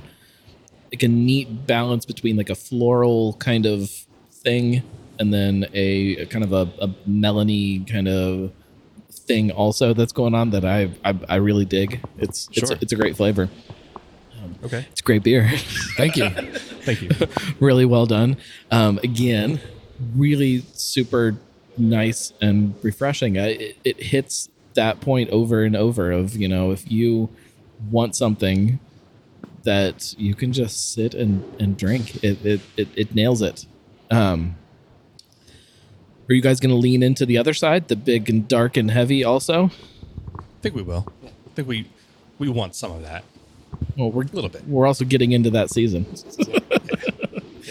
like a neat balance between like a floral kind of thing and then a, a kind of a, a melony kind of thing also that's going on that I I, I really dig. It's it's Sure. it's a great flavor. Okay. It's great beer. Thank you. Thank you. really well done. Um, again, really super nice and refreshing. It, it hits that point over and over of you know if you want something that you can just sit and, and drink, it it, it, it nails it. Um, are you guys going to lean into the other side, the big and dark and heavy, also? I think we will. I think we we want some of that. Well, we're A little bit. We're also getting into that season.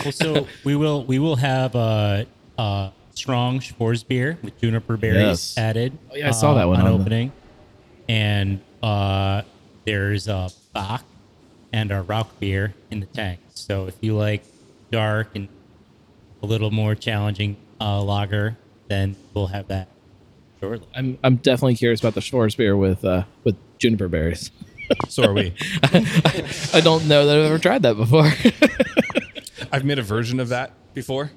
Well, so we will we will have uh, uh, strong Schwarz beer with juniper berries Yes. added. Oh, yeah, I saw that uh, one on on the- opening, and uh, there's a Bock and a Rauch beer in the tank. So if you like dark and a little more challenging uh, lager, then we'll have that shortly. I'm I'm definitely curious about the Schwarz beer with uh, with juniper berries. So are we. I don't know that I've ever tried that before. I've made a version of that before,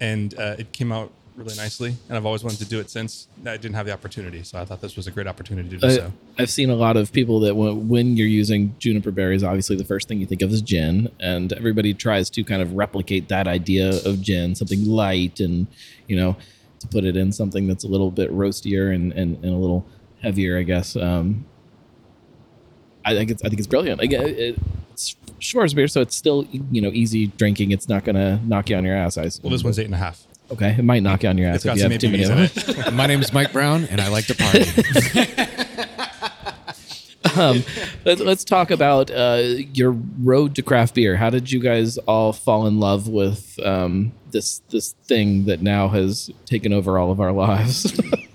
and uh, it came out really nicely. And I've always wanted to do it since. I didn't have the opportunity, so I thought this was a great opportunity to do I, so. I've seen a lot of people that when, when you're using juniper berries, obviously the first thing you think of is gin, and everybody tries to kind of replicate that idea of gin, something light, and you know, to put it in something that's a little bit roastier and, and, and a little heavier, I guess. Um, I think it's I think it's brilliant. Again, it, it's Schwarz beer, so it's still you know easy drinking. It's not gonna knock you on your ass. I assume. Well, this one's eight and a half. okay. It might knock you on your ass It's if got you some have too many of it. My name is Mike Brown, and I like to party. Let's, let's talk about uh, your road to craft beer. How did you guys all fall in love with um, this this thing that now has taken over all of our lives?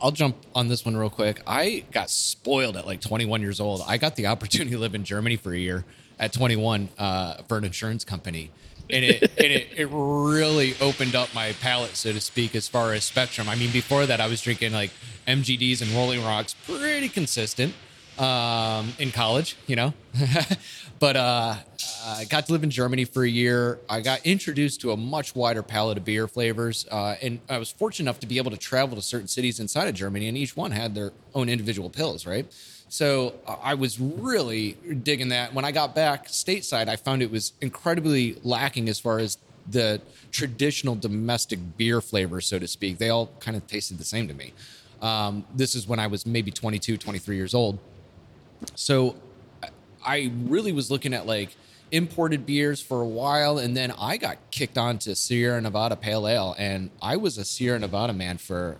I'll jump on this one real quick. I got spoiled at like 21 years old. I got the opportunity to live in Germany for a year at 21 uh, for an insurance company. And it, and it it really opened up my palate, so to speak, as far as spectrum. I mean, before that, I was drinking like MGDs and Rolling Rocks, pretty consistent um, in college, you know. but uh, I got to live in Germany for a year. I got introduced to a much wider palette of beer flavors, uh, and I was fortunate enough to be able to travel to certain cities inside of Germany, and each one had their own individual pills, right? So I was really digging that. When I got back stateside, I found it was incredibly lacking as far as the traditional domestic beer flavors, so to speak. They all kind of tasted the same to me. Um, this is when I was maybe 22, 23 years old. So I- really was looking at like imported beers for a while, and then I got kicked on to Sierra Nevada Pale Ale, and I was a Sierra Nevada man for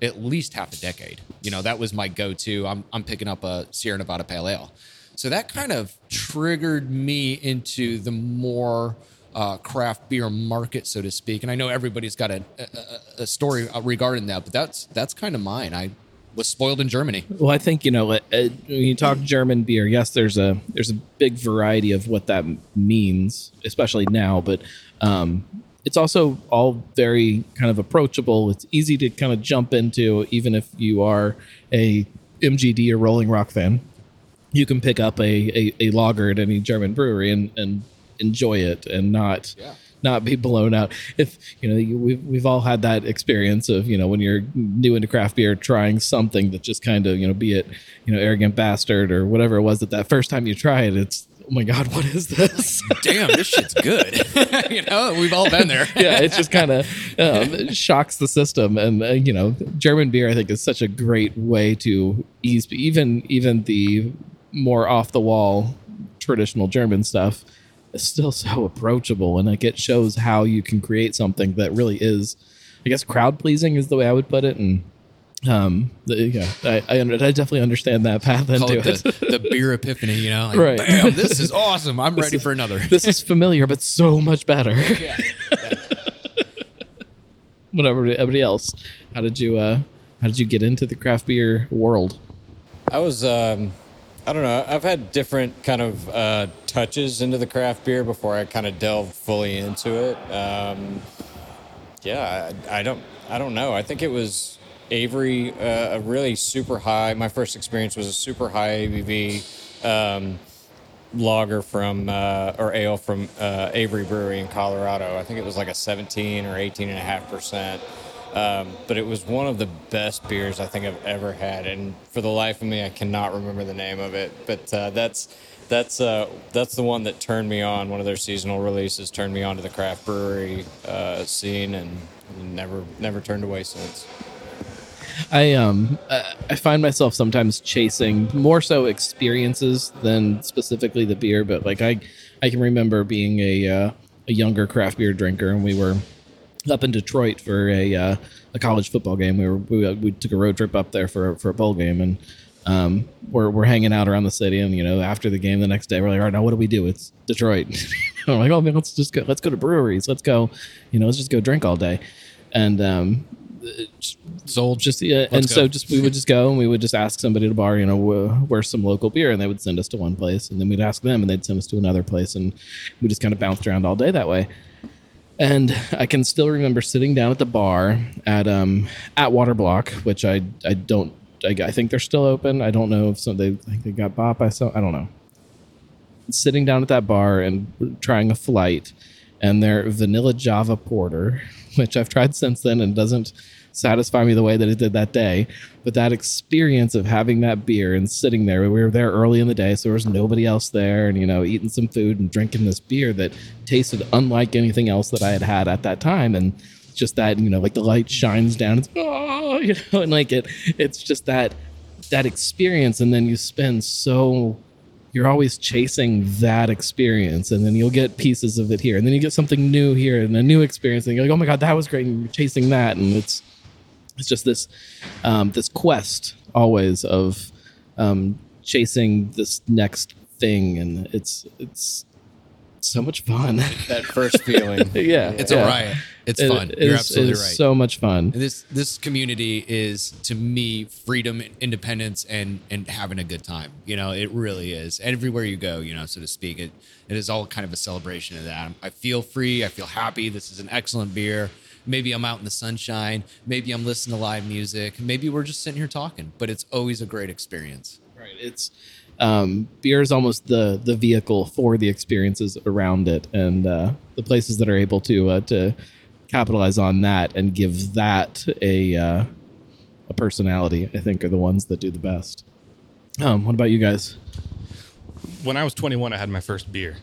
at least half a decade. You know, that was my go-to. I'm I'm picking up a Sierra Nevada Pale Ale. So that kind of triggered me into the more uh, craft beer market, so to speak. And I know everybody's got a, a- a story regarding that, but that's that's kind of mine. I was spoiled in Germany. well, I think you know uh, when you talk German beer. Yes, there's a there's a big variety of what that means, especially now. But um, it's also all very kind of approachable. It's easy to kind of jump into, even if you are a MGD or Rolling Rock fan. You can pick up a, a, a lager at any German brewery and, and enjoy it and not Yeah. Not be blown out. If you know, you, we've we've all had that experience of you know when you're new into craft beer, trying something that just kind of you know, be it you know, arrogant bastard or whatever it was that that first time you try it, it's oh my god, what is this? Damn, this shit's good. you know, we've all been there. yeah, it just kind of um, shocks the system, and uh, you know, German beer I think is such a great way to ease even even the more off the wall traditional German stuff still so approachable, and like it shows how you can create something that really is, I guess, crowd pleasing is the way I would put it, and. Um. the- yeah, I I, under, I definitely understand that path Call into it it. the, the beer epiphany, you know? Like, Right. Bam, this is awesome. I'm ready is- for another. this is familiar, but so much better. yeah. Whatever. Everybody else, how did you uh, how did you get into the craft beer world? I was, um, I don't know. I've had different kind of uh, touches into the craft beer before I kind of delved fully into it. Um, yeah, I, I don't, I don't know. I think it was Avery, uh, a really super high. My first experience was a super high ABV um, lager from uh, or ale from uh, Avery Brewery in Colorado. I think it was like a 17 or 18 and a half percent. Um, but it was one of the best beers I think I've ever had, and for the life of me, I cannot remember the name of it. But uh, that's that's uh, that's the one that turned me on. One of their seasonal releases turned me on to the craft brewery uh, scene, and never never turned away since. I um I find myself sometimes chasing more so experiences than specifically the beer, but like I I can remember being a uh, a younger craft beer drinker, and we were up in Detroit for a uh, a college football game. We were we, we took a road trip up there for for a bowl game, and um, we're we're hanging out around the city. And you know, after the game the next day, we're like, all right, now what do we do? It's Detroit. we're like, oh man, let's just go. Let's go to breweries. Let's go. You know, let's just go drink all day. And um, Sold. just yeah, and Let's so go. just we would just go and we would just ask somebody at a bar, you know, wh- where's some local beer, and they would send us to one place, and then we'd ask them, and they'd send us to another place, and we just kind of bounced around all day that way. And I can still remember sitting down at the bar at um Atwater Block, which I I don't I, I think they're still open. I don't know if some they I think they got bought by some I don't know. Sitting down at that bar and trying a flight, and their vanilla Java porter, which I've tried since then and doesn't satisfy me the way that it did that day. But that experience of having that beer and sitting there, we were there early in the day, so there was nobody else there, and you know, eating some food and drinking this beer that tasted unlike anything else that I had had at that time, and just that you know, like the light shines down, it's oh, you know, and like it, it's just that that experience, and then you spend so you're always chasing that experience and then you'll get pieces of it here and then you get something new here and a new experience and you're like oh my god that was great and you're chasing that and it's it's just this um, this quest always of um, chasing this next thing and it's it's so much fun That first feeling. yeah It's yeah. a riot. It's It- fun. it You're is- absolutely right. so much fun And this this community is to me freedom, independence, and and having a good time. You know, it really is. Everywhere you go, you know, so to speak, it it is all kind of a celebration of that. I feel free. I feel happy. This is an excellent beer. Maybe I'm out in the sunshine. Maybe I'm listening to live music. Maybe we're just sitting here talking. But it's always a great experience. Right. It's um, beer is almost the the vehicle for the experiences around it, and uh, the places that are able to uh, to capitalize on that and give that a uh, a personality, I think, are the ones that do the best. Um, what about you guys? when I was 21, I had my first beer,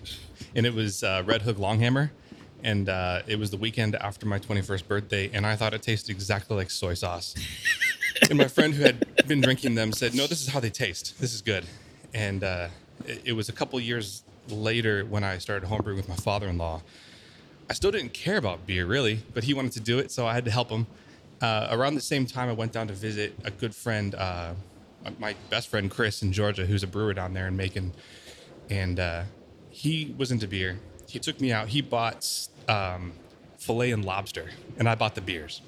and it was uh, Redhook Longhammer, and uh, it was the weekend after my 21st birthday, and I thought it tasted exactly like soy sauce. and my friend who had been drinking them said, "No, this is how they taste. This is good." And uh, it, it was a couple years later when I started homebrewing with my father-in-law. I still didn't care about beer really, but he wanted to do it, so I had to help him. Uh, around the same time, I went down to visit a good friend, uh, my best friend Chris in Georgia, who's a brewer down there in Macon, and uh, he was into beer. He took me out. He bought um, filet and lobster, and I bought the beers.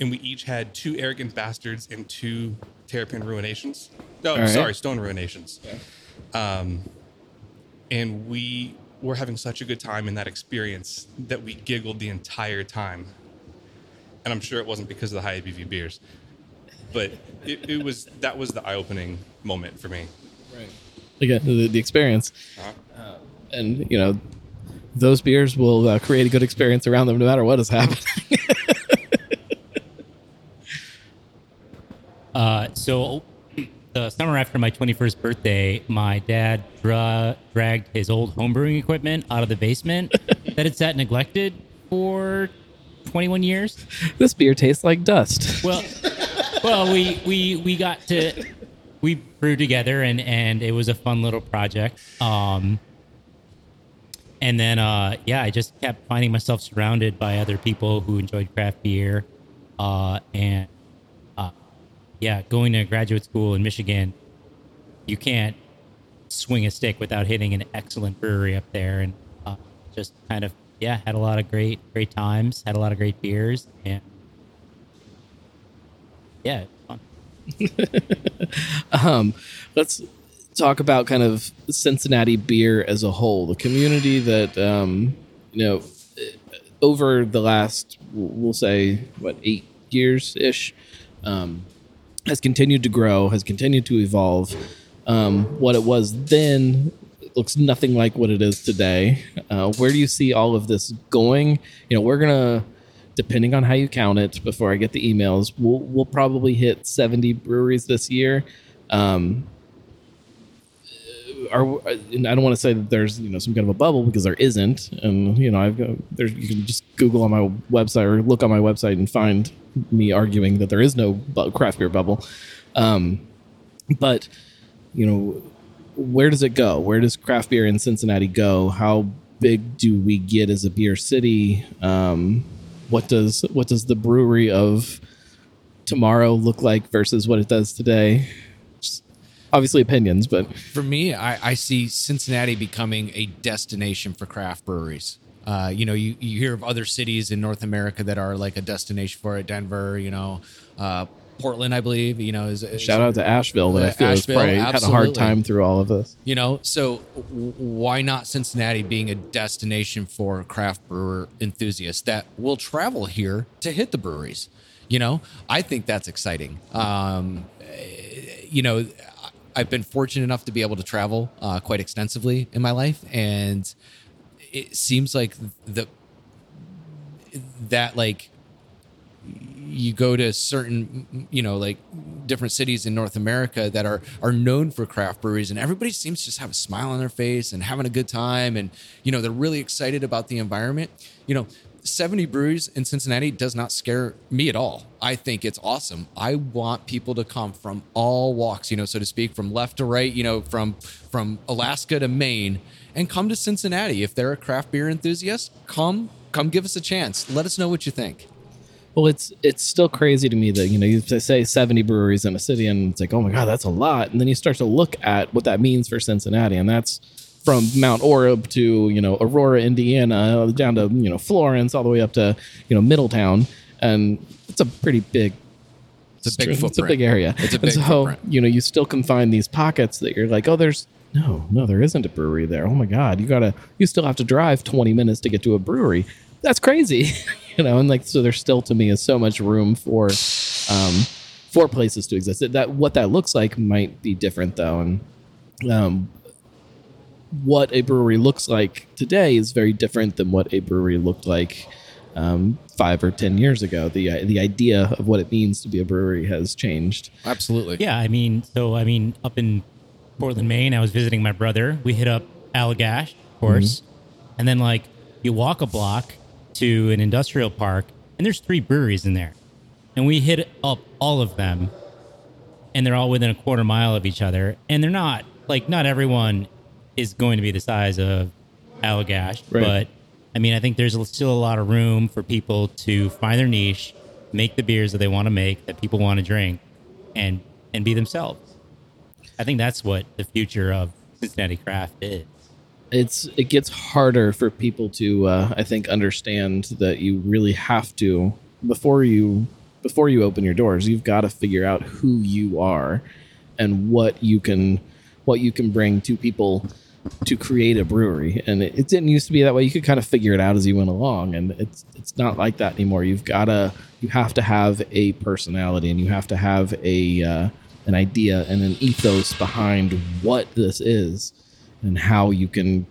And we each had two arrogant bastards and two terrapin ruinations. No, right. sorry, stone ruinations. Um, and we were having such a good time in that experience that we giggled the entire time. And I'm sure it wasn't because of the high ABV beers, but it, it was that was the eye-opening moment for me. Right. Again, the, the experience, Uh, and you know, those beers will uh, create a good experience around them no matter what is happening. Uh, so the summer after my 21st birthday, my dad dra- dragged his old homebrewing equipment out of the basement that had sat neglected for 21 years. this beer tastes like dust. Well, well, we we we got to we brewed together, and and it was a fun little project. Um, and then uh, yeah, I just kept finding myself surrounded by other people who enjoyed craft beer, uh, and uh, yeah, going to graduate school in Michigan, you can't swing a stick without hitting an excellent brewery up there, and uh, just kind of yeah, had a lot of great great times, had a lot of great beers, and yeah, fun. um, let's talk about kind of Cincinnati beer as a whole, the community that um, you know over the last we'll say what eight years ish um, has continued to grow, has continued to evolve. Um, what it was then looks nothing like what it is today. Uh, where do you see all of this going? You know, we're gonna, depending on how you count it, before I get the emails, we'll we'll probably hit seventy breweries this year. Um, are and I don't want to say that there's you know some kind of a bubble because there isn't, and you know I've got there's you can just Google on my website or look on my website and find me arguing that there is no craft beer bubble. Um, but you know, where does it go? Where does craft beer in Cincinnati go? How big do we get as a beer city? Um, what does what does the brewery of tomorrow look like versus what it does today? Obviously opinions, but For me, I, I see Cincinnati becoming a destination for craft breweries. Uh, you know, you, you hear of other cities in North America that are like a destination for it. Denver, you know, uh, Portland, I believe. You know, is, is shout out to Asheville that I feel Asheville, probably had a hard time through all of this. You know, so w- why not Cincinnati being a destination for craft brewer enthusiasts that will travel here to hit the breweries? You know, I think that's exciting. Um, eh, you know, I've been fortunate enough to be able to travel uh, quite extensively in my life, and it seems like the that like you go to certain you know like different cities in North America that are are known for craft breweries and everybody seems to just have a smile on their face and having a good time and you know they're really excited about the environment. You know 70 breweries in Cincinnati does not scare me at all. I think it's awesome. I want people to come from all walks you know so to speak from left to right you know from from Alaska to Maine and come to Cincinnati. If they're a craft beer enthusiast come come give us a chance. Let us know what you think. Well, it's it's still crazy to me that you know you say seventy breweries in a city, and it's like, oh my god, that's a lot. And then you start to look at what that means for Cincinnati, and that's from Mount Orab to you know Aurora, Indiana, down to you know Florence, all the way up to you know Middletown, and it's a pretty big. It's a big It's a big area. It's a And so, footprint. You know, you still can find these pockets that you're like, oh, there's no, no, there isn't a brewery there. Oh my god, you gotta, you still have to drive 20 minutes to get to a brewery. That's crazy, you know. And like, so there's still to me is so much room for, um, for places to exist. That what that looks like might be different though, and um, what a brewery looks like today is very different than what a brewery looked like um, five or ten years ago. the The idea of what it means to be a brewery has changed. Absolutely. Yeah, I mean, so I mean, up in Portland, Maine, I was visiting my brother. We hit up Allagash, of course, and then like you walk a block to an industrial park, and there's three breweries in there, and we hit up all of them, and they're all within a quarter mile of each other, and they're not like not everyone is going to be the size of Allagash, Right. but I mean, I think there's still a lot of room for people to find their niche, make the beers that they want to make, that people want to drink, and and be themselves. I think that's what the future of Cincinnati craft is. it's it gets harder for people to uh, I think understand that you really have to before you before you open your doors you've got to figure out who you are and what you can what you can bring to people to create a brewery. And it, it didn't used to be that way. You could kind of figure it out as you went along. And it's it's not like that anymore. You've got to you have to have a personality and you have to have a uh, an idea and an ethos behind what this is and how you can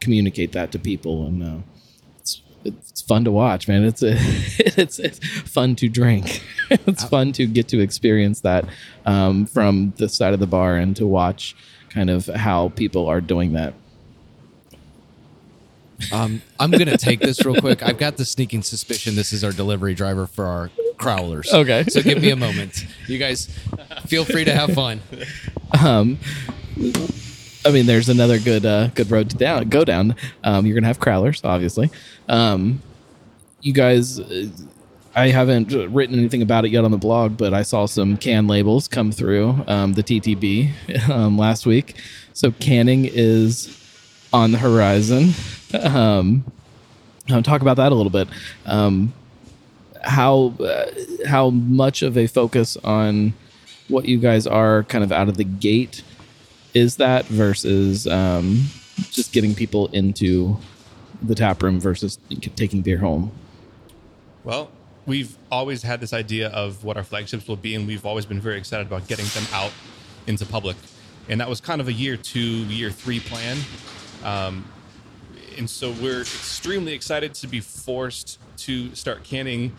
communicate that to people. And uh, it's it's fun to watch man. It's a, it's, it's fun to drink. It's fun to get to experience that um, from the side of the bar and to watch kind of how people are doing that Um, I'm gonna take this real quick. I've got the sneaking suspicion this is our delivery driver for our crowlers. Okay. So give me a moment. You guys feel free to have fun. I mean, there's another good uh, good road to down go down. Um, you're gonna have crowlers, obviously. Um, you guys, uh, I haven't written anything about it yet on the blog, but I saw some can labels come through um, the TTB um, last week. So canning is on the horizon. Um, I'll talk about that a little bit. Um, how uh, how much of a focus on what you guys are kind of out of the gate is that versus um, just getting people into the tap room versus taking beer home? Well, we've always had this idea of what our flagships will be, and we've always been very excited about getting them out into public. And that was kind of a year two, year three plan. Um, and so we're extremely excited to be forced to start canning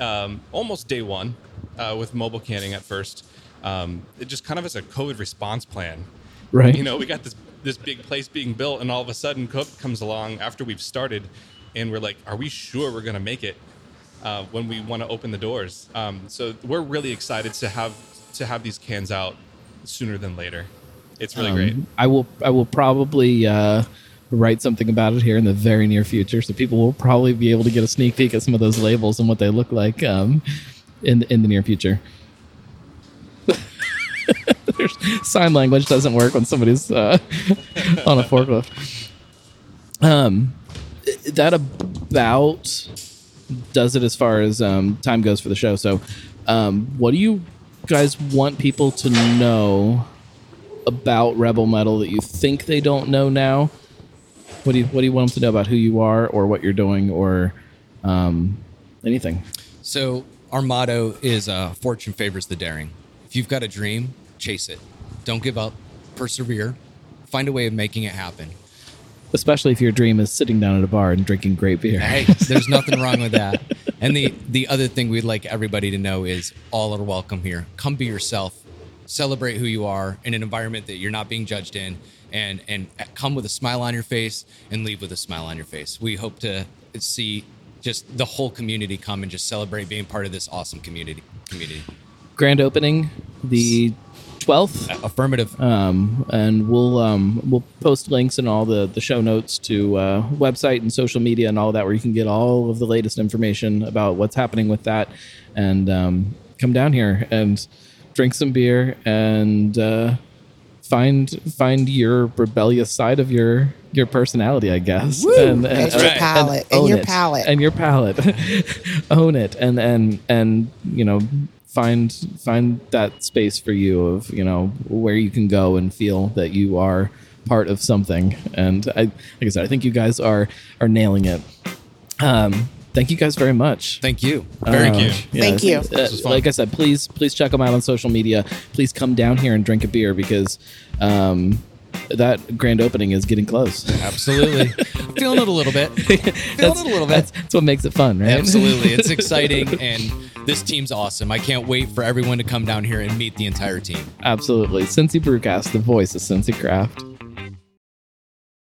um, almost day one uh, with mobile canning at first. Um, it just kind of as a COVID response plan. Right. You know, we got this this big place being built, and all of a sudden, COVID comes along after we've started, and we're like, "Are we sure we're going to make it?" Uh, when we want to open the doors. Um, so we're really excited to have to have these cans out sooner than later. It's really Um, great. I will I will probably uh, write something about it here in the very near future, so people will probably be able to get a sneak peek at some of those labels and what they look like um, in in the near future. Sign language doesn't work when somebody's uh, on a forklift. Um, that about does it as far as um, time goes for the show. So, um, what do you guys want people to know about Rebel Mettle that you think they don't know now? What do you What do you want them to know about who you are, or what you're doing, or um, anything? So our motto is uh, "Fortune favors the daring." If you've got a dream, chase it. Don't give up. Persevere. Find a way of making it happen. Especially if your dream is sitting down at a bar and drinking great beer. Hey, there's nothing wrong with that. And the the other thing we'd like everybody to know is all are welcome here. Come be yourself. Celebrate who you are in an environment that you're not being judged in, and and come with a smile on your face and leave with a smile on your face. We hope to see just the whole community come and just celebrate being part of this awesome community. Community. Grand opening the twelfth. Affirmative. um, and we'll um, we'll post links in all the the show notes to uh, website and social media and all that, where you can get all of the latest information about what's happening with that, and um, come down here and drink some beer and uh, find find your rebellious side of your your personality, I guess, and, And your palate. And own your it. palate. and your palate, own it, and and and you know find find that space for you of you know where you can go and feel that you are part of something. And I, like I said, I think you guys are are nailing it. Um, thank you guys very much. Thank you. Thank Uh, you. Thank you. uh, was like I said, please please check them out on social media. Please come down here and drink a beer because um, that grand opening is getting close. Absolutely. Feeling it a little bit. Feeling that's, it a little bit. That's, that's what makes it fun, right? Absolutely. It's exciting and this team's awesome. I can't wait for everyone to come down here and meet the entire team. Absolutely. Cincy Brewcast, the voice of Cincy Craft.